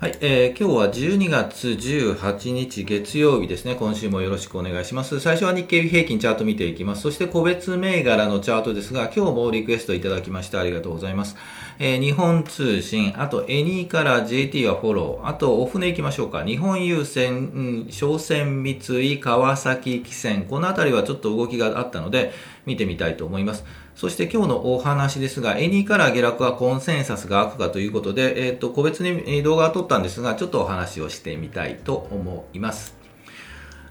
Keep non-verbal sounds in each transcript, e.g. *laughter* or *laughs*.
はい、えー、今日は12月18日月曜日ですね。今週もよろしくお願いします。最初は日経平均チャート見ていきます。そして個別銘柄のチャートですが、今日もリクエストいただきましてありがとうございます。えー、日本通信、あとエニーから JT はフォロー、あとお船行きましょうか。日本郵船、商船三井、川崎汽船、このあたりはちょっと動きがあったので、見てみたいと思います。そして今日のお話ですが、エニーカラー下落はコンセンサスが悪かということで、えっ、ー、と、個別に動画を撮ったんですが、ちょっとお話をしてみたいと思います。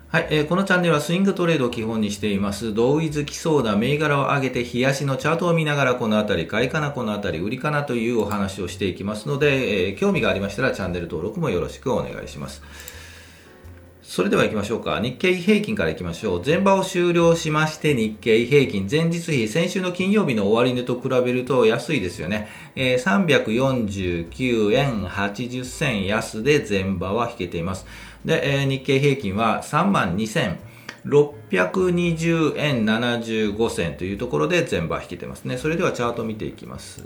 はい、えー、このチャンネルはスイングトレードを基本にしています。同意好きそうな銘柄を上げて、冷やしのチャートを見ながら、このあたり、買いかな、このあたり、売りかなというお話をしていきますので、えー、興味がありましたらチャンネル登録もよろしくお願いします。それでは行きましょうか。日経平均から行きましょう。前場を終了しまして、日経平均、前日比、先週の金曜日の終値と比べると安いですよね。えー、349円80銭安で前場は引けています。で、えー、日経平均は3万2620円75銭というところで前場引けてますね。それではチャート見ていきます。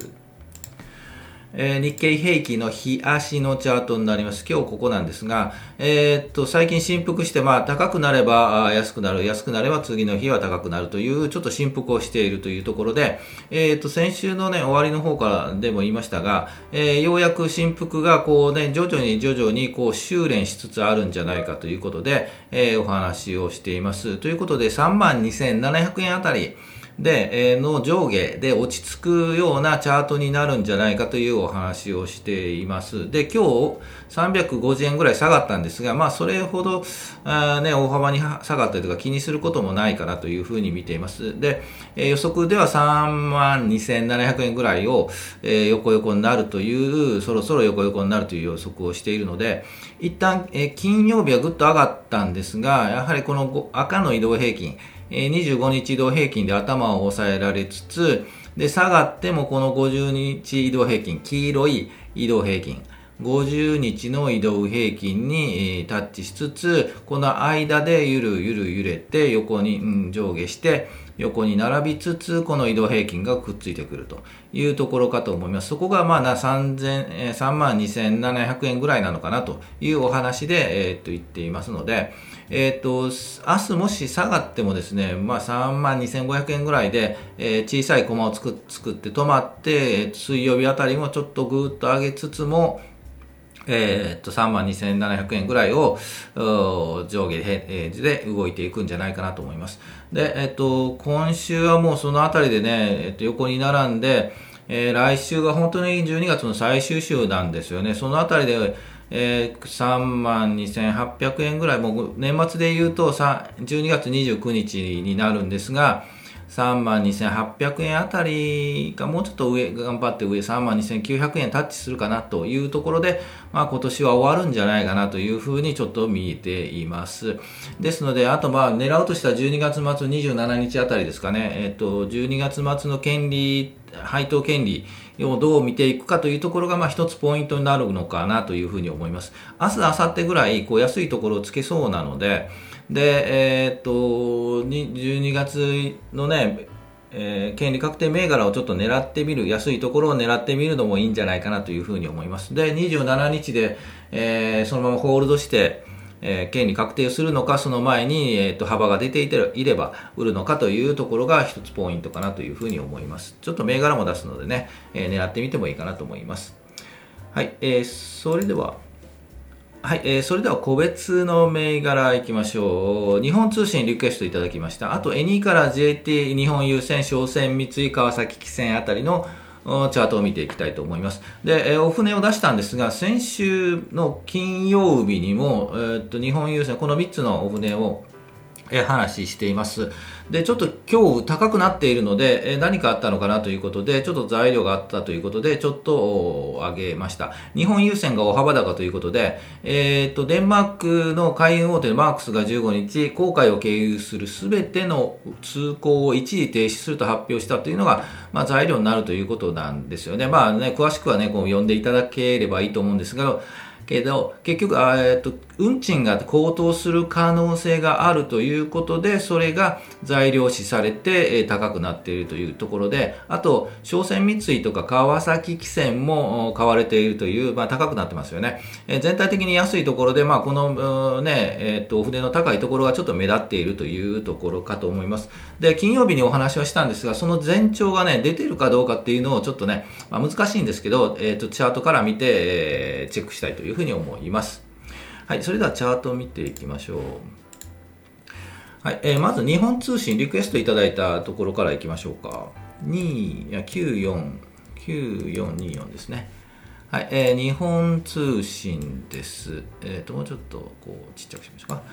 えー、日経平均の日足のチャートになります。今日ここなんですが、えー、っと、最近振幅して、まあ、高くなれば安くなる、安くなれば次の日は高くなるという、ちょっと振幅をしているというところで、えー、っと、先週のね、終わりの方からでも言いましたが、え、ようやく振幅がこうね、徐々に徐々にこう修練しつつあるんじゃないかということで、え、お話をしています。ということで、32,700円あたり、で、え、の上下で落ち着くようなチャートになるんじゃないかというお話をしています。で、今日350円ぐらい下がったんですが、まあそれほど、あね、大幅に下がったりとか気にすることもないかなというふうに見ています。で、え、予測では3万2700円ぐらいを、え、横横になるという、そろそろ横横になるという予測をしているので、一旦、え、金曜日はぐっと上がったんですが、やはりこの赤の移動平均、25日移動平均で頭を抑えられつつ、で、下がってもこの50日移動平均、黄色い移動平均、50日の移動平均にタッチしつつ、この間でゆるゆる揺れて横に、上下して、横に並びつつ、この移動平均がくっついてくるというところかと思います。そこがまあ3000、3万2700円ぐらいなのかなというお話で、えー、っと言っていますので、えー、と、明日もし下がってもですね、まあ3万2500円ぐらいで、えー、小さいコマを作って止まって、水曜日あたりもちょっとぐーっと上げつつも、えー、っと、3万2700円ぐらいを上下で動いていくんじゃないかなと思います。で、えっと、今週はもうそのあたりでね、えっと、横に並んで、えー、来週が本当に12月の最終週なんですよね。そのあたりで、えー、3万2800円ぐらい、もう年末で言うと12月29日になるんですが、3万2800円あたりがもうちょっと上、頑張って上3万2900円タッチするかなというところで、まあ今年は終わるんじゃないかなというふうにちょっと見えています。ですので、あとまあ狙うとした12月末27日あたりですかね、えっと、12月末の権利、配当権利をどう見ていくかというところが、まあ一つポイントになるのかなというふうに思います。明日、明後日ぐらい、こう安いところをつけそうなので、で、えー、っと、12月のね、えー、権利確定銘柄をちょっと狙ってみる、安いところを狙ってみるのもいいんじゃないかなというふうに思います。で、27日で、えー、そのままホールドして、えー、権利確定するのか、その前に、えーと、幅が出ていていれば売るのかというところが一つポイントかなというふうに思います。ちょっと銘柄も出すのでね、えー、狙ってみてもいいかなと思います。はい、えー、それでは、はい、えー、それでは個別の銘柄行きましょう。日本通信リクエストいただきました。あと、エニーから JT、日本優先、商船、三井、川崎汽船あたりのチャートを見ていきたいと思います。で、えー、お船を出したんですが、先週の金曜日にも、えー、っと、日本郵船、この3つのお船を話しています。で、ちょっと今日高くなっているので、何かあったのかなということで、ちょっと材料があったということで、ちょっと上げました。日本郵船が大幅高ということで、えっ、ー、と、デンマークの海運大手のマークスが15日、航海を経由するすべての通行を一時停止すると発表したというのが、まあ、材料になるということなんですよね。まあね、詳しくはね、こう読んでいただければいいと思うんですが、けど、結局、えっと、運賃が高騰する可能性があるということで、それが材料視されて、高くなっているというところで、あと、商船三井とか川崎汽船も買われているという、まあ、高くなってますよね。え全体的に安いところで、まあ、この、ね、えっと、船の高いところがちょっと目立っているというところかと思います。で、金曜日にお話はしたんですが、その前兆がね、出てるかどうかっていうのをちょっとね、まあ、難しいんですけど、えっと、チャートから見て、えー、チェックしたいというふうに思います。はい、それではチャートを見ていきましょう。はい、えー、まず日本通信リクエストいただいたところからいきましょうか。2、いや、94、9424ですね。はい、えー、日本通信です。えっ、ー、と、もうちょっとこうちっちゃくしましょうか。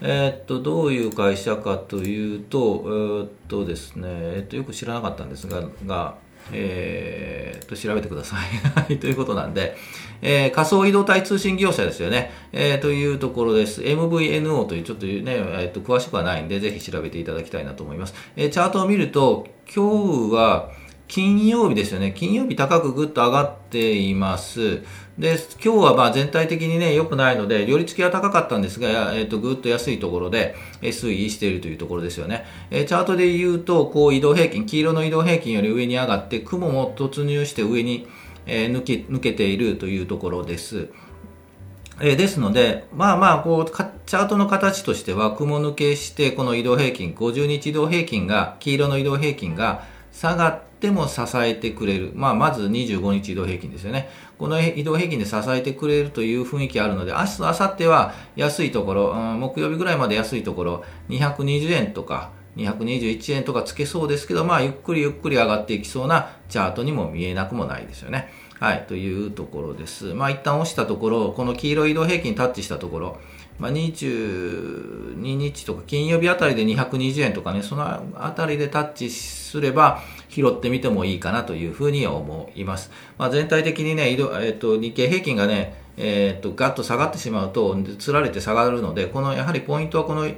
えっ、と、どういう会社かというと、え、っとですね、えっと、よく知らなかったんですが、がえー、と調べてください *laughs* ということなんで、えー、仮想移動体通信業者ですよね、えー、というところです。MVNO というちょっとね、えー、と詳しくはないんで、ぜひ調べていただきたいなと思います。え、チャートを見ると、今日は金曜日ですよね。金曜日高くぐっと上がっています。で、今日はまあ全体的にね、良くないので、寄り付きは高かったんですが、えっ、ー、と、ぐっと安いところで、推移しているというところですよね。えー、チャートで言うと、こう移動平均、黄色の移動平均より上に上がって、雲も突入して上に、えー、抜け、抜けているというところです。えー、ですので、まあまあ、こう、チャートの形としては、雲抜けして、この移動平均、50日移動平均が、黄色の移動平均が下がっても支えてくれる。まあ、まず25日移動平均ですよね。この移動平均で支えてくれるという雰囲気あるので、明日、明後日は安いところ、うん、木曜日ぐらいまで安いところ、220円とか、221円とかつけそうですけど、まあ、ゆっくりゆっくり上がっていきそうなチャートにも見えなくもないですよね。はい、というところです。まあ、一旦押したところ、この黄色い移動平均タッチしたところ、まあ、22日とか金曜日あたりで220円とかね、そのあたりでタッチすれば拾ってみてもいいかなというふうに思います。まあ、全体的にね、えっと、日経平均がね、え、っと、ガッと下がってしまうと、つられて下がるので、この、やはりポイントはこの、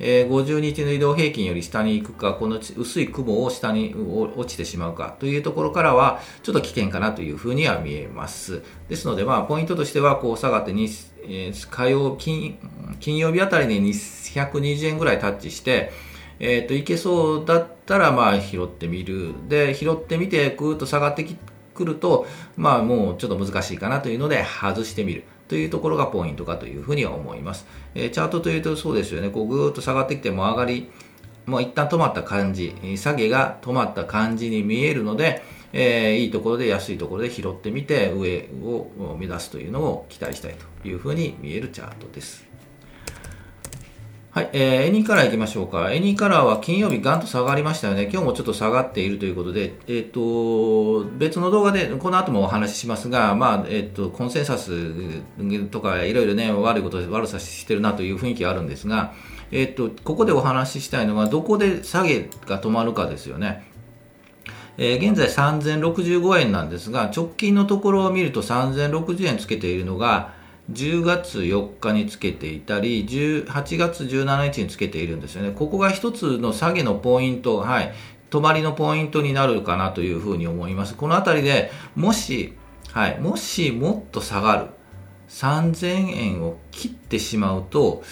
えー、50日の移動平均より下に行くか、この薄い雲を下に落ちてしまうかというところからは、ちょっと危険かなというふうには見えます。ですので、まあ、ポイントとしては、こう下がってえー、火曜金、金曜日あたりに220円ぐらいタッチして、えっ、ー、と、いけそうだったら、まあ、拾ってみる。で、拾ってみて、ぐーっと下がってくると、まあ、もうちょっと難しいかなというので、外してみる。というところがポイントかというふうには思います。えー、チャートというとそうですよね。こう、ぐーっと下がってきても上がり、もう一旦止まった感じ、下げが止まった感じに見えるので、えー、いいところで安いところで拾ってみて上を目指すというのを期待したいというふうに見えるチャートです。はい、えー、エニーカラー行きましょうか。エニーカラーは金曜日ガンと下がりましたよね。今日もちょっと下がっているということで、えっ、ー、と、別の動画でこの後もお話ししますが、まあ、えっ、ー、と、コンセンサスとかいろいろね、悪いこと、悪さしてるなという雰囲気があるんですが、えっ、と、ここでお話ししたいのは、どこで下げが止まるかですよね。えー、現在3065円なんですが、直近のところを見ると3060円つけているのが、10月4日につけていたり、8月17日につけているんですよね。ここが一つの下げのポイント、はい、止まりのポイントになるかなというふうに思います。このあたりでもし、はい、もしもっと下がる、3000円を切ってしまうと、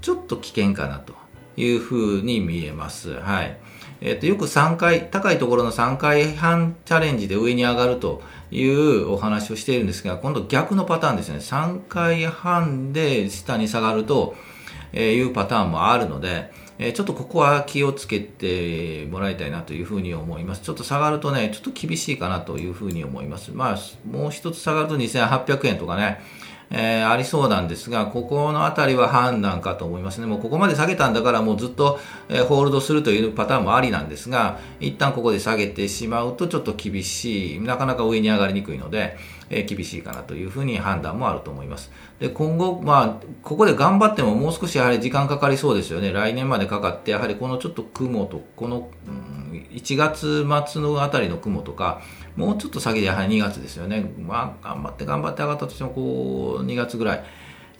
ちょっと危険かなというふうに見えます。はい。えっ、ー、と、よく3回、高いところの3回半チャレンジで上に上がるというお話をしているんですが、今度逆のパターンですね。3回半で下に下がるというパターンもあるので、えちょっとここは気をつけてもらいたいなというふうに思います。ちょっと下がるとね、ちょっと厳しいかなというふうに思います。まあ、もう一つ下がると2800円とかね、えー、ありそうなんですが、ここのあたりは判断かと思いますね。もうここまで下げたんだからもうずっと、えー、ホールドするというパターンもありなんですが、一旦ここで下げてしまうとちょっと厳しい、なかなか上に上がりにくいので、えー、厳しいかなというふうに判断もあると思います。で、今後、まあ、ここで頑張ってももう少しやはり時間かかりそうですよね。来年までかかって、やはりこのちょっと雲と、この、うん、1月末のあたりの雲とか、もうちょっと先でやはり2月ですよね。まあ、頑張って頑張って上がったとしても、こう、2月ぐらい。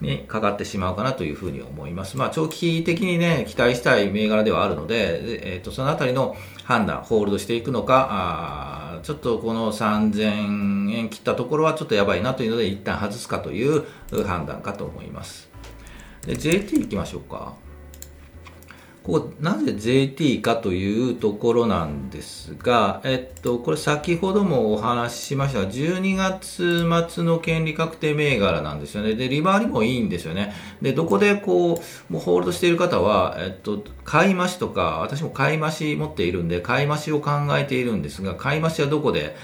にかかってしまうかなというふうに思います。まあ、長期的にね、期待したい銘柄ではあるので、えっ、ー、と、そのあたりの判断、ホールドしていくのか、あちょっとこの3000円切ったところはちょっとやばいなというので、一旦外すかという判断かと思います。で、JT いきましょうか。ここなぜ JT かというところなんですが、えっと、これ先ほどもお話ししましたが、12月末の権利確定銘柄なんですよね。で、利回りもいいんですよね。で、どこでこう、もうホールドしている方は、えっと、買い増しとか、私も買い増し持っているんで、買い増しを考えているんですが、買い増しはどこで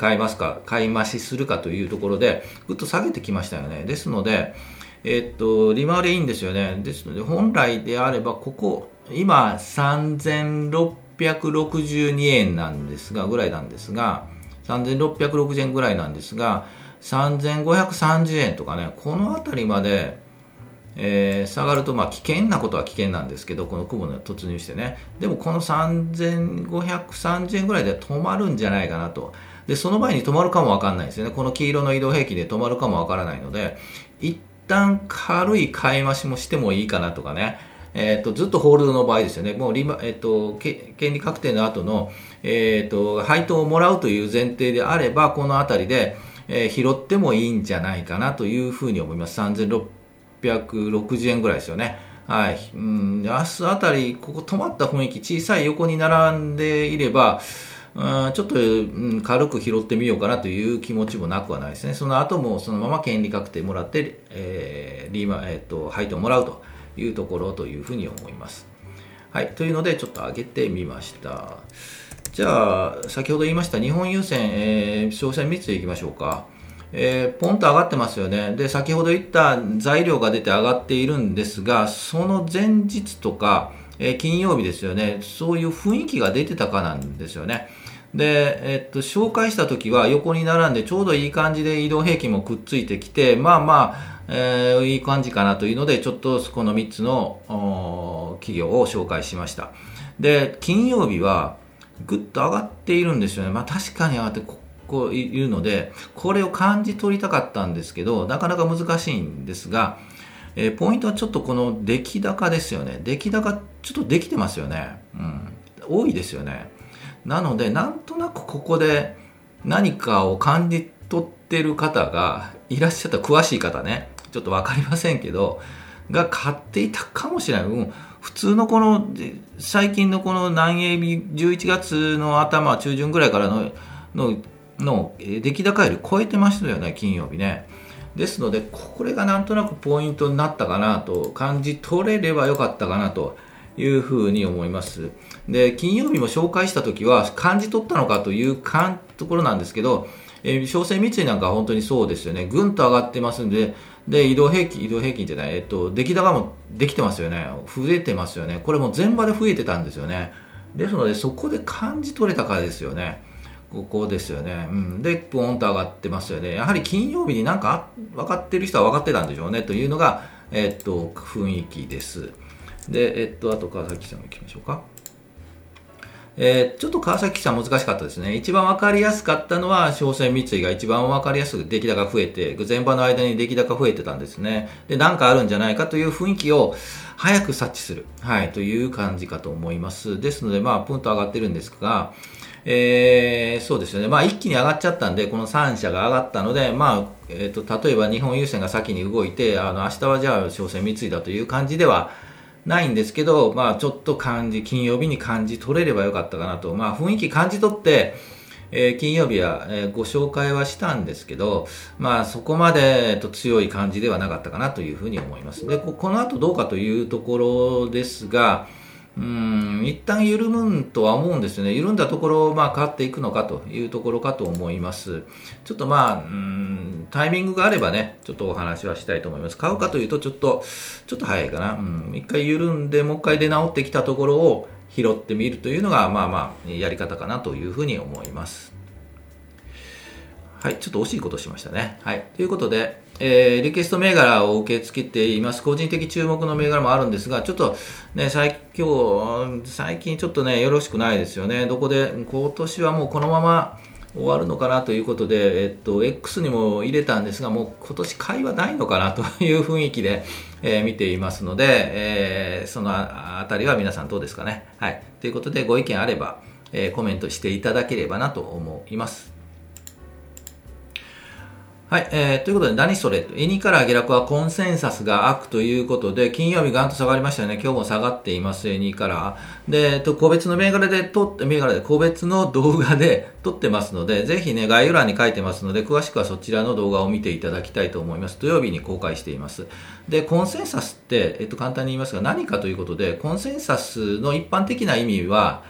買いますか、買い増しするかというところで、ぐっと下げてきましたよね。ですので、えっと、利回りいいんですよね。ですので、本来であれば、ここ、今3662円なんですが、ぐらいなんですが、3660円ぐらいなんですが、3530円とかね、この辺りまで、えー、下がると、まあ、危険なことは危険なんですけど、この雲に突入してね。でも、この3530円ぐらいで止まるんじゃないかなと。で、その前に止まるかもわかんないですよね。この黄色の移動平均で止まるかもわからないので、一旦軽い買い増しもしてもいいかなとかね。えっ、ー、と、ずっとホールドの場合ですよね。もうリバ、えっ、ー、と、権利確定の後の、えっ、ー、と、配当をもらうという前提であれば、このあたりで、え拾ってもいいんじゃないかなというふうに思います。3660円ぐらいですよね。はい。うん、明日あたり、ここ止まった雰囲気、小さい横に並んでいれば、うん、ちょっと、うん、軽く拾ってみようかなという気持ちもなくはないですね。その後もそのまま権利確定もらって、えー、リーマ、えっ、ー、と、配当もらうと。いうところというふうに思います。はい、というのでちょっと上げてみました。じゃあ、先ほど言いました日本郵船、えー、商船3ついきましょうか。えー、ポンと上がってますよね。で、先ほど言った材料が出て上がっているんですが、その前日とか、えー、金曜日ですよね。そういう雰囲気が出てたかなんですよね。で、えっと、紹介した時は横に並んでちょうどいい感じで移動平均もくっついてきて、まあまあ、えー、いい感じかなというので、ちょっとこの3つの企業を紹介しました。で、金曜日はぐっと上がっているんですよね。まあ確かに上がってここいるので、これを感じ取りたかったんですけど、なかなか難しいんですが、えー、ポイントはちょっとこの出来高ですよね。出来高ちょっとできてますよね。うん。多いですよね。なので、なんとなくここで何かを感じ取ってる方がいらっしゃった詳しい方ね。ちょっと分かりませんけど、が買っていたかもしれない。うん、普通のこの、最近のこの南英日、11月の頭、中旬ぐらいからの、の、の出来高より超えてましたよね、金曜日ね。ですので、これがなんとなくポイントになったかなと感じ取れればよかったかなというふうに思います。で、金曜日も紹介した時は感じ取ったのかというかところなんですけど、えー、商船三井なんかは本当にそうですよね。ぐんと上がってますんで、で、移動平均、移動平均じゃない、えっと、出来高もできてますよね。増えてますよね。これも全場で増えてたんですよね。ですので、そこで感じ取れたからですよね。ここですよね。うん。で、ポーンと上がってますよね。やはり金曜日になんか分かってる人は分かってたんでしょうね。というのが、えっと、雰囲気です。で、えっと、あと川崎さんも行きましょうか。えー、ちょっと川崎さん難しかったですね。一番分かりやすかったのは、商船三井が一番分かりやすく出来高増えて、前場の間に出来高増えてたんですね。で、なんかあるんじゃないかという雰囲気を早く察知する。はい、という感じかと思います。ですので、まあ、プンと上がってるんですが、えー、そうですよね。まあ、一気に上がっちゃったんで、この3社が上がったので、まあ、えっ、ー、と、例えば日本郵船が先に動いて、あの、明日はじゃあ、商船三井だという感じでは、ないんですけど、まあちょっと感じ、金曜日に感じ取れればよかったかなと。まあ雰囲気感じ取って、えー、金曜日は、えー、ご紹介はしたんですけど、まあそこまで、えっと、強い感じではなかったかなというふうに思います。で、この後どうかというところですが、うん、一旦緩むとは思うんですよね。緩んだところを、まあ、変わっていくのかというところかと思います。ちょっとまあ、うん、タイミングがあればね、ちょっとお話はしたいと思います。買うかというと、ちょっと、ちょっと早いかな。一回緩んで、もう一回出直ってきたところを拾ってみるというのが、まあまあ、やり方かなというふうに思います。はい、ちょっと惜しいことしましたね。はい。ということで、えー、リクエスト銘柄を受け付けています。個人的注目の銘柄もあるんですが、ちょっとね、最今日、最近ちょっとね、よろしくないですよね。どこで、今年はもうこのまま終わるのかなということで、えっと、X にも入れたんですが、もう今年会話ないのかな *laughs* という雰囲気で、えー、見ていますので、えー、そのあたりは皆さんどうですかね。はい。ということで、ご意見あれば、えコメントしていただければなと思います。はい、えー、ということで、何それエニから下落はコンセンサスが悪ということで、金曜日ガンと下がりましたよね。今日も下がっています、エニから。で、えっと個別の銘柄で撮って、銘柄で個別の動画で撮ってますので、ぜひね、概要欄に書いてますので、詳しくはそちらの動画を見ていただきたいと思います。土曜日に公開しています。で、コンセンサスって、えっと、簡単に言いますが、何かということで、コンセンサスの一般的な意味は、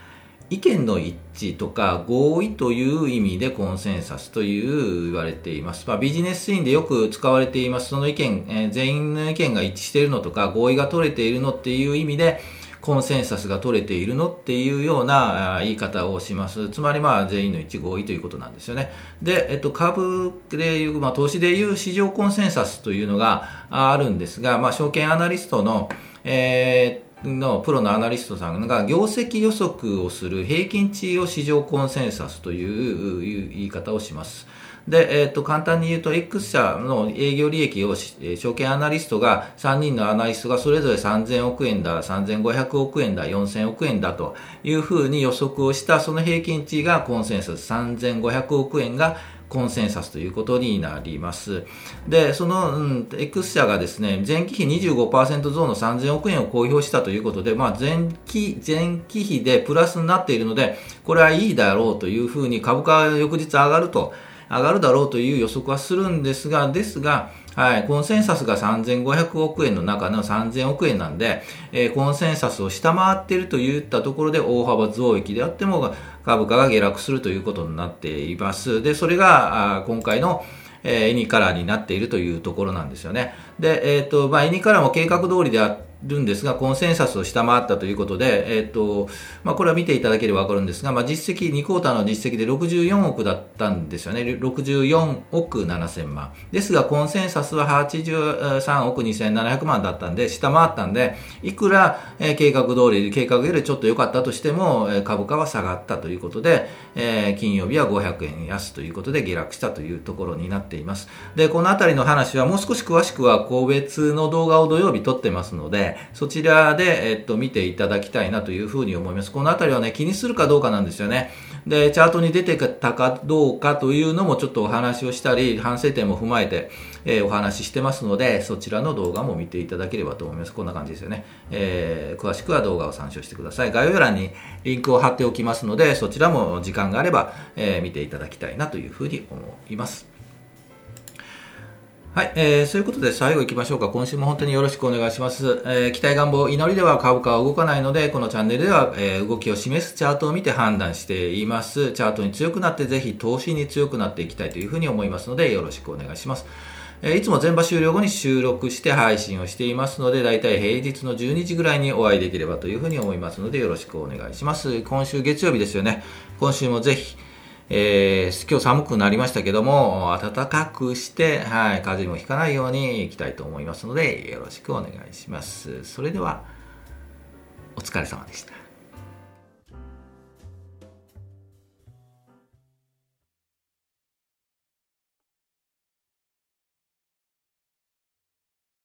意見の一致とか合意という意味でコンセンサスという言われています。まあ、ビジネスシーンでよく使われています。その意見、えー、全員の意見が一致しているのとか合意が取れているのっていう意味でコンセンサスが取れているのっていうような言い方をします。つまりまあ全員の一致合意ということなんですよね。で、えっと、株でいう、まあ、投資でいう市場コンセンサスというのがあるんですが、まあ、証券アナリストの、えのプロのアナリストさんが業績予測をする平均値を市場コンセンサスという言い方をします。で、えっ、ー、と、簡単に言うと、X 社の営業利益を、証券アナリストが、3人のアナリストがそれぞれ3000億円だ、3500億円だ、4000億円だというふうに予測をした、その平均値がコンセンサス、3500億円がコンセンサスということになります。で、その、うん、X 社がですね、前期比25%増の3000億円を公表したということで、まあ、前期、前期比でプラスになっているので、これはいいだろうというふうに株価は翌日上がると、上がるだろうという予測はするんですが、ですが、はい、コンセンサスが3500億円の中の3000億円なんで、えー、コンセンサスを下回っているといったところで大幅増益であっても株価が下落するということになっています。で、それが今回のえ、エニカラーになっているというところなんですよね。で、えっ、ー、と、まあ、エニカラーも計画通りであってるんですが、コンセンサスを下回ったということで、えっ、ー、と、まあ、これは見ていただければわかるんですが、まあ、実績、2クォーターの実績で64億だったんですよね。64億7000万。ですが、コンセンサスは83億2700万だったんで、下回ったんで、いくら、えー、計画通り、計画よりちょっと良かったとしても、えー、株価は下がったということで、えー、金曜日は500円安ということで下落したというところになっています。で、このあたりの話はもう少し詳しくは個別の動画を土曜日撮ってますので、そちらで、えっと、見ていただきたいなというふうに思います。このあたりはね、気にするかどうかなんですよね。で、チャートに出てたかどうかというのもちょっとお話をしたり、反省点も踏まえて、えー、お話ししてますので、そちらの動画も見ていただければと思います。こんな感じですよね。えー、詳しくは動画を参照してください。概要欄にリンクを貼っておきますので、そちらも時間があれば、えー、見ていただきたいなというふうに思います。はい、えー、そういうことで最後行きましょうか。今週も本当によろしくお願いします。えー、期待願望、祈りでは株価は動かないので、このチャンネルでは、えー、動きを示すチャートを見て判断しています。チャートに強くなって、ぜひ投資に強くなっていきたいというふうに思いますので、よろしくお願いします。えーいつも全場終了後に収録して配信をしていますので、だいたい平日の12時ぐらいにお会いできればというふうに思いますので、よろしくお願いします。今週月曜日ですよね。今週もぜひ、えー、今日寒くなりましたけども、暖かくして、はい、風邪もひかないようにいきたいと思いますので、よろしくお願いします。それでは、お疲れ様でした。